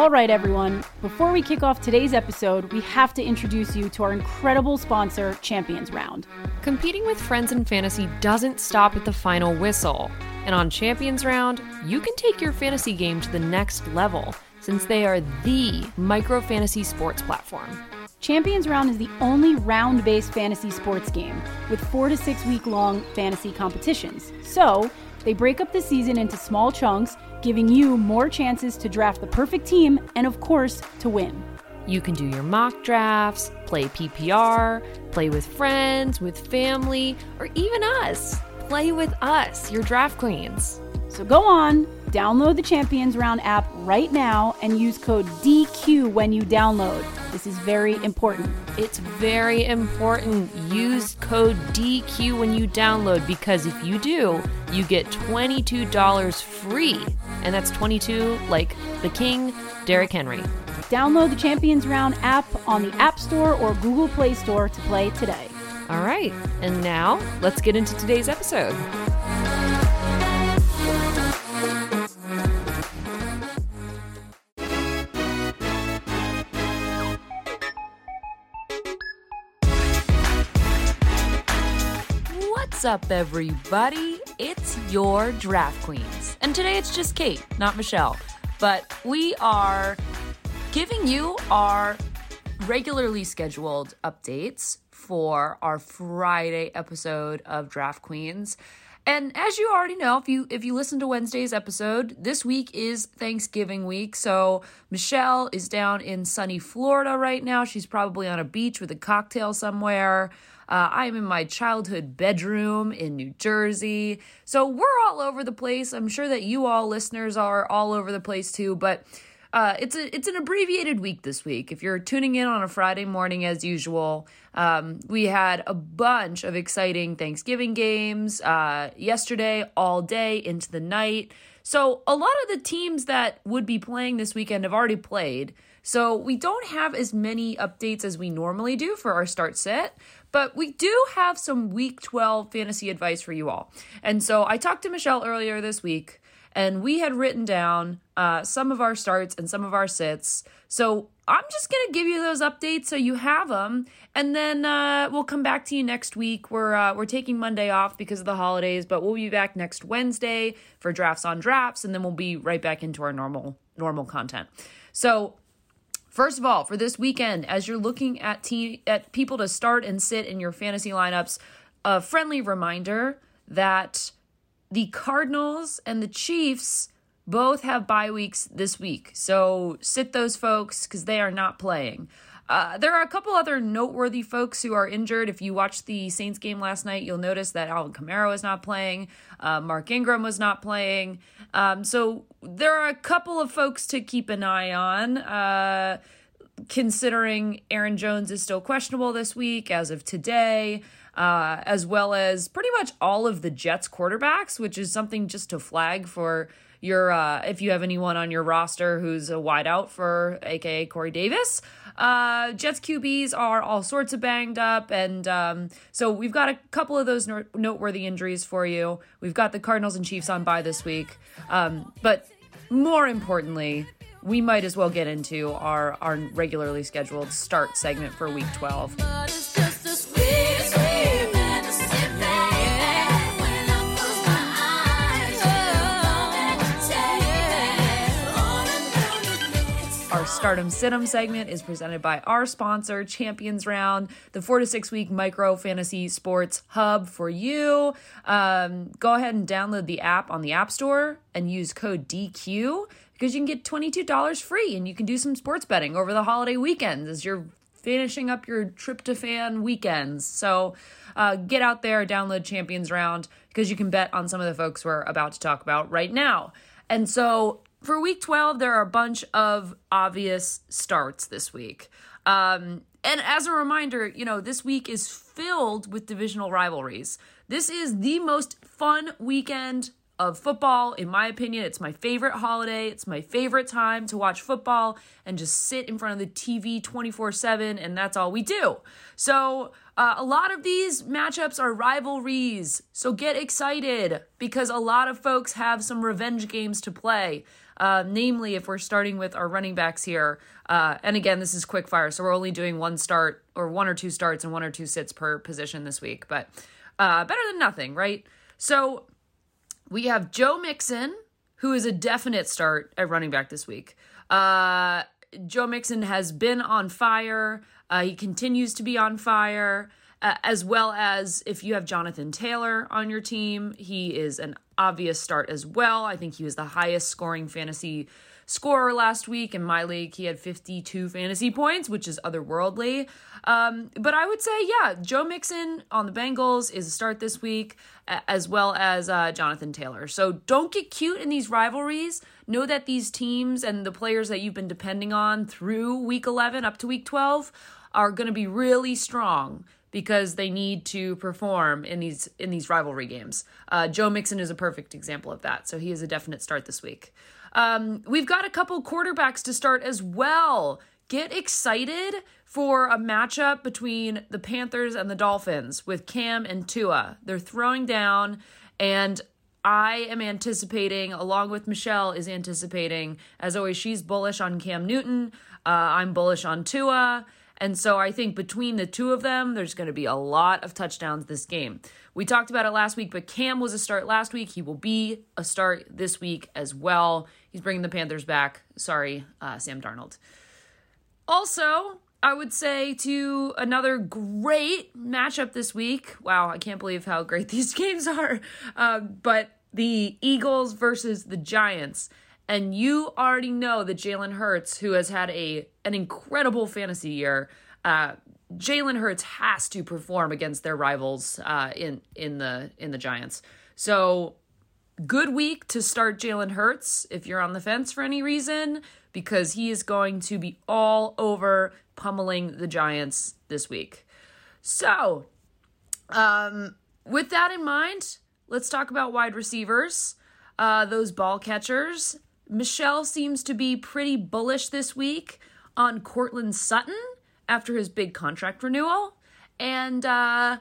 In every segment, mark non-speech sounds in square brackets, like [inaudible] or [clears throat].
All right, everyone. Before we kick off today's episode, we have to introduce you to our incredible sponsor, Champions Round. Competing with friends in fantasy doesn't stop at the final whistle. And on Champions Round, you can take your fantasy game to the next level since they are the micro fantasy sports platform. Champions Round is the only round based fantasy sports game with four to six week long fantasy competitions. So, they break up the season into small chunks, giving you more chances to draft the perfect team and, of course, to win. You can do your mock drafts, play PPR, play with friends, with family, or even us. Play with us, your draft queens. So go on, download the Champions Round app right now and use code DQ when you download. This is very important. It's very important. Use code DQ when you download because if you do, you get $22 free. And that's 22 like the King, Derrick Henry. Download the Champions Round app on the App Store or Google Play Store to play today. All right, and now let's get into today's episode. What's up, everybody? It's your Draft Queens. And today it's just Kate, not Michelle. But we are giving you our regularly scheduled updates for our Friday episode of Draft Queens. And as you already know, if you if you listen to Wednesday's episode, this week is Thanksgiving week. So Michelle is down in sunny Florida right now. She's probably on a beach with a cocktail somewhere. Uh, I'm in my childhood bedroom in New Jersey. So we're all over the place. I'm sure that you all listeners are all over the place too, but uh, it's a it's an abbreviated week this week. If you're tuning in on a Friday morning as usual, um, we had a bunch of exciting Thanksgiving games uh, yesterday, all day into the night. So a lot of the teams that would be playing this weekend have already played. So we don't have as many updates as we normally do for our start set, but we do have some week 12 fantasy advice for you all. And so I talked to Michelle earlier this week, and we had written down uh, some of our starts and some of our sits. So I'm just going to give you those updates so you have them. And then uh, we'll come back to you next week. We're, uh, we're taking Monday off because of the holidays, but we'll be back next Wednesday for drafts on drafts, and then we'll be right back into our normal normal content. So First of all, for this weekend, as you're looking at team at people to start and sit in your fantasy lineups, a friendly reminder that the Cardinals and the Chiefs both have bye weeks this week. So sit those folks because they are not playing. Uh, there are a couple other noteworthy folks who are injured. If you watched the Saints game last night, you'll notice that Alvin Kamara is not playing. Uh, Mark Ingram was not playing. Um, so there are a couple of folks to keep an eye on. Uh, considering Aaron Jones is still questionable this week as of today, uh, as well as pretty much all of the Jets quarterbacks, which is something just to flag for your uh, if you have anyone on your roster who's a wideout for AKA Corey Davis. Uh, Jets QBs are all sorts of banged up, and um, so we've got a couple of those no- noteworthy injuries for you. We've got the Cardinals and Chiefs on bye this week, um, but more importantly, we might as well get into our our regularly scheduled start segment for Week 12. Start 'Em Sit 'Em segment is presented by our sponsor, Champions Round, the four to six week micro fantasy sports hub for you. Um, go ahead and download the app on the App Store and use code DQ because you can get $22 free and you can do some sports betting over the holiday weekends as you're finishing up your tryptophan weekends. So uh, get out there, download Champions Round because you can bet on some of the folks we're about to talk about right now. And so for week 12, there are a bunch of obvious starts this week. Um, and as a reminder, you know, this week is filled with divisional rivalries. This is the most fun weekend of football. In my opinion, it's my favorite holiday. It's my favorite time to watch football and just sit in front of the TV 24 7, and that's all we do. So, uh, a lot of these matchups are rivalries. So, get excited because a lot of folks have some revenge games to play. Uh, namely, if we're starting with our running backs here, uh, and again, this is quick fire, so we're only doing one start or one or two starts and one or two sits per position this week, but uh, better than nothing, right? So we have Joe Mixon, who is a definite start at running back this week. Uh, Joe Mixon has been on fire. Uh, he continues to be on fire, uh, as well as if you have Jonathan Taylor on your team, he is an obvious start as well. I think he was the highest scoring fantasy scorer last week in my league. He had 52 fantasy points, which is otherworldly. Um, but I would say, yeah, Joe Mixon on the Bengals is a start this week, as well as uh, Jonathan Taylor. So don't get cute in these rivalries. Know that these teams and the players that you've been depending on through week 11 up to week 12 are going to be really strong because they need to perform in these in these rivalry games. Uh, Joe Mixon is a perfect example of that, so he is a definite start this week. Um, we've got a couple quarterbacks to start as well. Get excited for a matchup between the Panthers and the Dolphins with Cam and Tua. They're throwing down, and I am anticipating, along with Michelle, is anticipating. As always, she's bullish on Cam Newton. Uh, I'm bullish on Tua. And so I think between the two of them, there's going to be a lot of touchdowns this game. We talked about it last week, but Cam was a start last week. He will be a start this week as well. He's bringing the Panthers back. Sorry, uh, Sam Darnold. Also, I would say to another great matchup this week. Wow, I can't believe how great [laughs] these games are. Uh, but the Eagles versus the Giants and you already know that Jalen Hurts, who has had a an incredible fantasy year, uh, Jalen Hurts has to perform against their rivals uh, in in the in the Giants. So good week to start Jalen Hurts if you're on the fence for any reason, because he is going to be all over pummeling the Giants this week. So, um, with that in mind, let's talk about wide receivers. Uh, those ball catchers. Michelle seems to be pretty bullish this week on Courtland Sutton after his big contract renewal. And uh,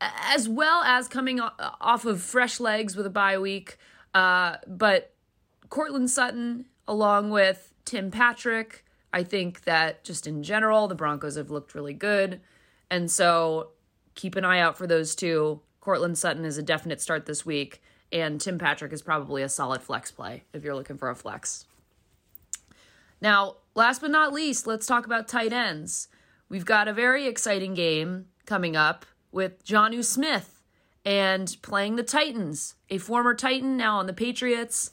as well as coming off of fresh legs with a bye week. Uh, but Courtland Sutton, along with Tim Patrick, I think that just in general, the Broncos have looked really good. And so keep an eye out for those two. Courtland Sutton is a definite start this week and Tim Patrick is probably a solid flex play if you're looking for a flex. Now, last but not least, let's talk about tight ends. We've got a very exciting game coming up with Jonnu Smith and playing the Titans, a former Titan now on the Patriots.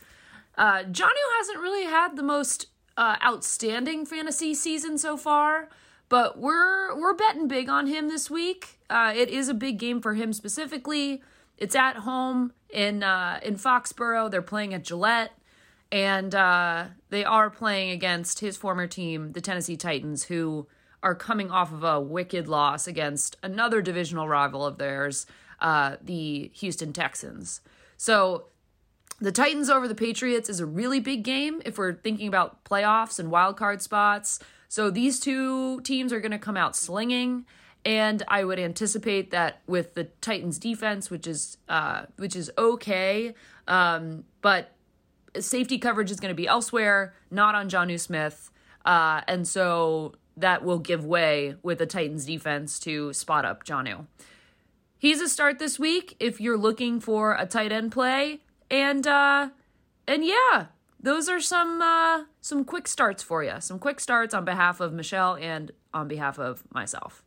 Uh, Jonnu hasn't really had the most uh, outstanding fantasy season so far, but we're we're betting big on him this week. Uh, it is a big game for him specifically. It's at home in uh, in Foxborough. They're playing at Gillette, and uh, they are playing against his former team, the Tennessee Titans, who are coming off of a wicked loss against another divisional rival of theirs, uh, the Houston Texans. So the Titans over the Patriots is a really big game if we're thinking about playoffs and wild card spots. So these two teams are going to come out slinging. And I would anticipate that with the Titans defense, which is uh, which is okay, um, but safety coverage is going to be elsewhere, not on Jonnu Smith, uh, and so that will give way with the Titans defense to spot up Jonnu. He's a start this week if you're looking for a tight end play, and uh, and yeah, those are some uh, some quick starts for you. Some quick starts on behalf of Michelle and on behalf of myself.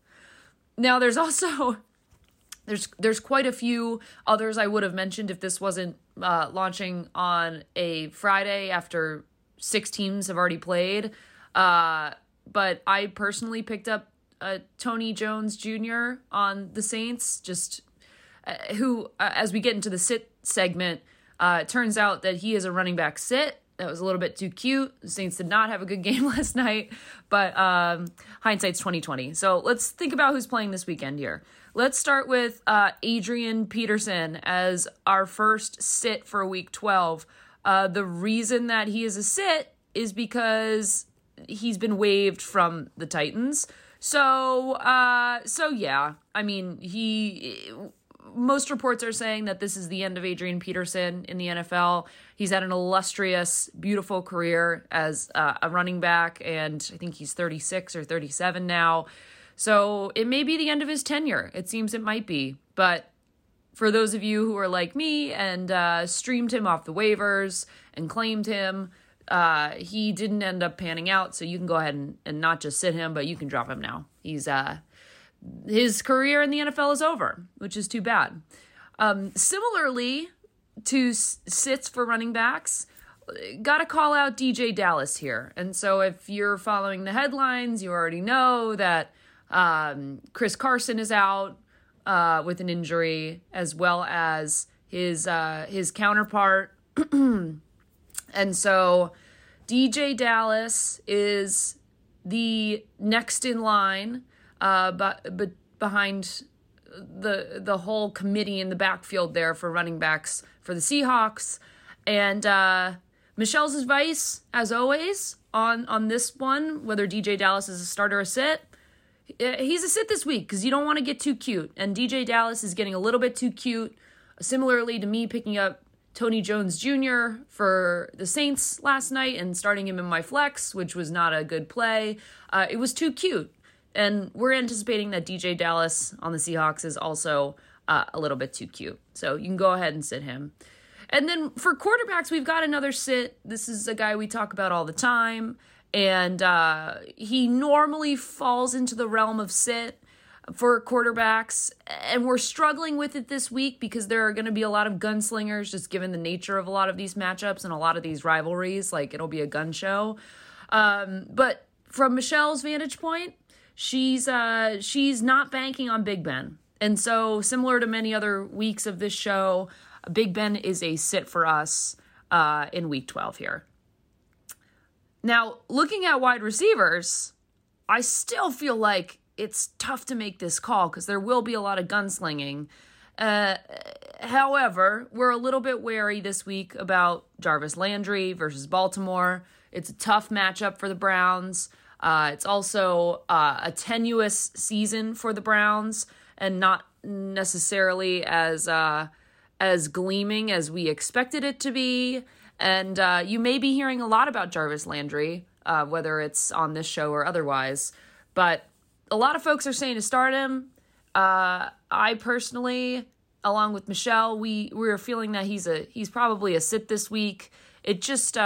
Now there's also [laughs] there's there's quite a few others I would have mentioned if this wasn't uh, launching on a Friday after six teams have already played. Uh, but I personally picked up uh, Tony Jones Jr. on the Saints, just uh, who, uh, as we get into the sit segment, uh, turns out that he is a running back sit. That was a little bit too cute. Saints did not have a good [laughs] game last night, but um, hindsight's twenty twenty. So let's think about who's playing this weekend here. Let's start with uh, Adrian Peterson as our first sit for week 12. Uh, the reason that he is a sit is because he's been waived from the Titans. So, uh, so yeah, I mean, he most reports are saying that this is the end of Adrian Peterson in the NFL. He's had an illustrious, beautiful career as uh, a running back, and I think he's 36 or 37 now. So it may be the end of his tenure. It seems it might be. But for those of you who are like me and uh, streamed him off the waivers and claimed him, uh, he didn't end up panning out. So you can go ahead and, and not just sit him, but you can drop him now. He's uh, his career in the NFL is over, which is too bad. Um, similarly to sits for running backs, got to call out DeeJay Dallas here. And so if you're following the headlines, you already know that um, Chris Carson is out uh, with an injury, as well as his uh, his counterpart. [clears throat] and so DeeJay Dallas is the next in line uh, but, but behind the the whole committee in the backfield there for running backs for the Seahawks. And uh, Michelle's advice, as always, on on this one, whether DeeJay Dallas is a starter or a sit, he's a sit this week because you don't want to get too cute. And DeeJay Dallas is getting a little bit too cute. Similarly to me picking up Tony Jones Jr. for the Saints last night and starting him in my flex, which was not a good play. Uh, it was too cute. And we're anticipating that DeeJay Dallas on the Seahawks is also uh, a little bit too cute. So you can go ahead and sit him. And then for quarterbacks, we've got another sit. This is a guy we talk about all the time. And uh, he normally falls into the realm of sit for quarterbacks. And we're struggling with it this week because there are going to be a lot of gunslingers, just given the nature of a lot of these matchups and a lot of these rivalries. Like it'll be a gun show. Um, but from Michelle's vantage point, she's uh she's not banking on Big Ben. And so similar to many other weeks of this show, Big Ben is a sit for us uh in week 12 here. Now, looking at wide receivers, I still feel like it's tough to make this call because there will be a lot of gunslinging. Uh, however, we're a little bit wary this week about Jarvis Landry versus Baltimore. It's a tough matchup for the Browns. Uh, it's also uh, a tenuous season for the Browns and not necessarily as uh, as gleaming as we expected it to be. And uh, you may be hearing a lot about Jarvis Landry, uh, whether it's on this show or otherwise. But a lot of folks are saying to start him. Uh, I personally, along with Michelle, we we are feeling that he's a he's probably a sit this week. It just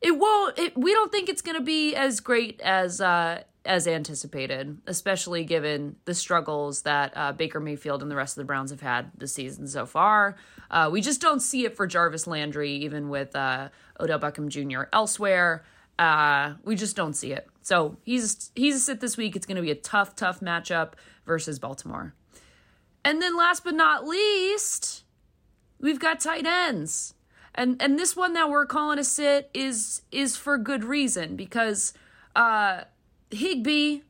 it won't. It, we don't think it's going to be as great as uh, as anticipated, especially given the struggles that uh, Baker Mayfield and the rest of the Browns have had this season so far. Uh, we just don't see it for Jarvis Landry, even with uh, Odell Beckham Jr. elsewhere. Uh, we just don't see it. So he's he's a sit this week. It's going to be a tough, tough matchup versus Baltimore. And then last but not least, we've got tight ends and and this one that we're calling a sit is is for good reason because uh Higbee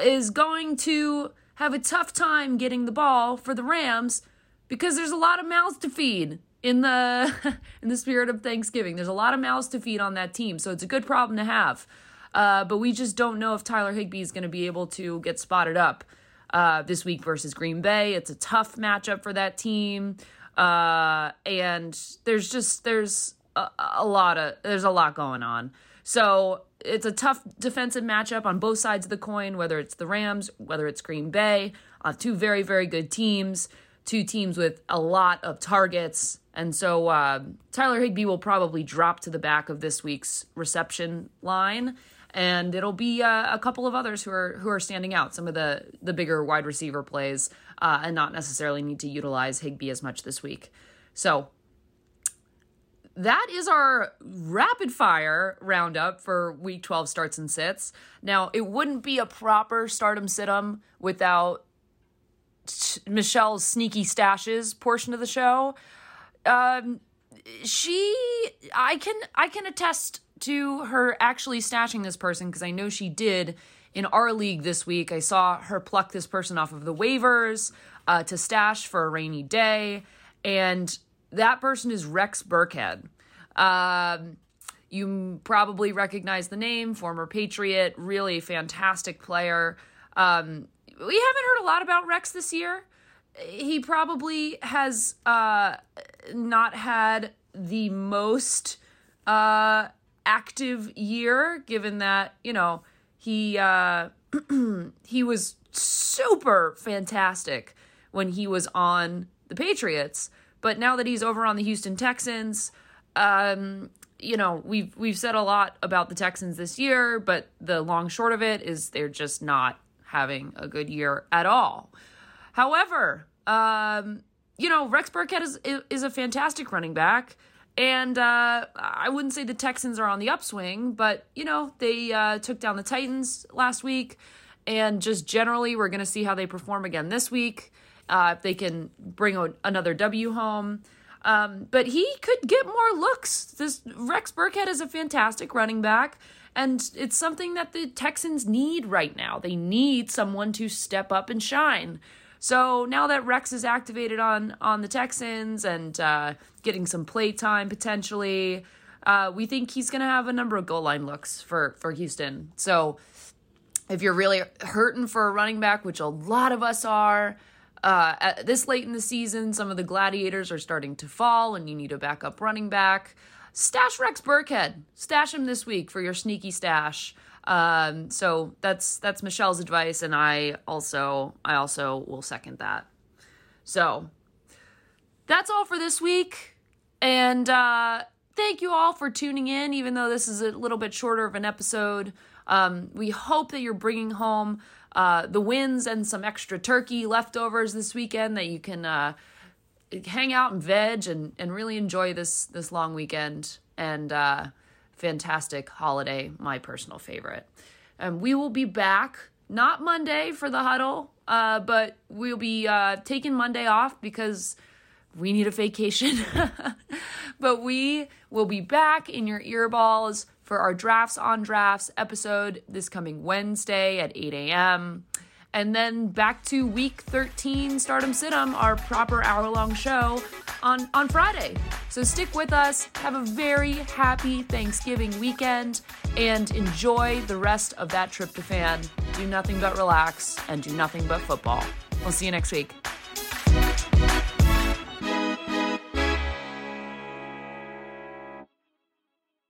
is going to have a tough time getting the ball for the Rams because there's a lot of mouths to feed in the [laughs] in the spirit of Thanksgiving. There's a lot of mouths to feed on that team, so it's a good problem to have. Uh, but we just don't know if Tyler Higbee is going to be able to get spotted up uh, this week versus Green Bay. It's a tough matchup for that team. Uh, and there's just there's a, a lot of there's a lot going on. So it's a tough defensive matchup on both sides of the coin, whether it's the Rams, whether it's Green Bay, uh, two very, very good teams, two teams with a lot of targets. And so uh, Tyler Higbee will probably drop to the back of this week's reception line. And it'll be uh, a couple of others who are who are standing out. Some of the the bigger wide receiver plays uh, and not necessarily need to utilize Higbee as much this week. So that is our rapid fire roundup for week 12 starts and sits. Now, it wouldn't be a proper start 'em sit 'em without Michelle's sneaky stashes portion of the show. Um, she, I can, I can attest to her actually stashing this person because I know she did in our league this week. I saw her pluck this person off of the waivers uh, to stash for a rainy day, and that person is Rex Burkhead. Um, you probably recognize the name, former Patriot, really fantastic player. Um, we haven't heard a lot about Rex this year. He probably has uh, not had the most uh, active year, given that you know he uh, [clears throat] he was super fantastic when he was on the Patriots, but now that he's over on the Houston Texans, um, you know we've we've said a lot about the Texans this year, but the long short of it is they're just not having a good year at all. However, um, you know Rex Burkhead is is a fantastic running back. And uh, I wouldn't say the Texans are on the upswing, but you know they uh, took down the Titans last week, and just generally we're going to see how they perform again this week. Uh, if they can bring a, another W home, um, but he could get more looks. This Rex Burkhead is a fantastic running back, and it's something that the Texans need right now. They need someone to step up and shine. So now that Rex is activated on on the Texans and uh, getting some play time potentially, uh, we think he's going to have a number of goal line looks for for Houston. So if you're really hurting for a running back, which a lot of us are. Uh, at this late in the season, some of the gladiators are starting to fall, and you need a backup running back. Stash Rex Burkhead. Stash him this week for your sneaky stash. Um, so that's that's Michelle's advice, and I also I also will second that. So that's all for this week, and uh, thank you all for tuning in. Even though this is a little bit shorter of an episode, um, we hope that you're bringing home uh, the wins and some extra turkey leftovers this weekend that you can uh, hang out and veg and and really enjoy this this long weekend and. Uh, fantastic holiday, my personal favorite. And we will be back, not Monday for the huddle, uh, but we'll be uh, taking Monday off because we need a vacation. [laughs] but we will be back in your earballs for our Drafts on Drafts episode this coming Wednesday at 8 a.m. And then back to week 13, Start 'Em Sit 'Em, our proper hour long show on, on Friday. So stick with us. Have a very happy Thanksgiving weekend and enjoy the rest of that tryptophan. Do nothing but relax and do nothing but football. We'll see you next week.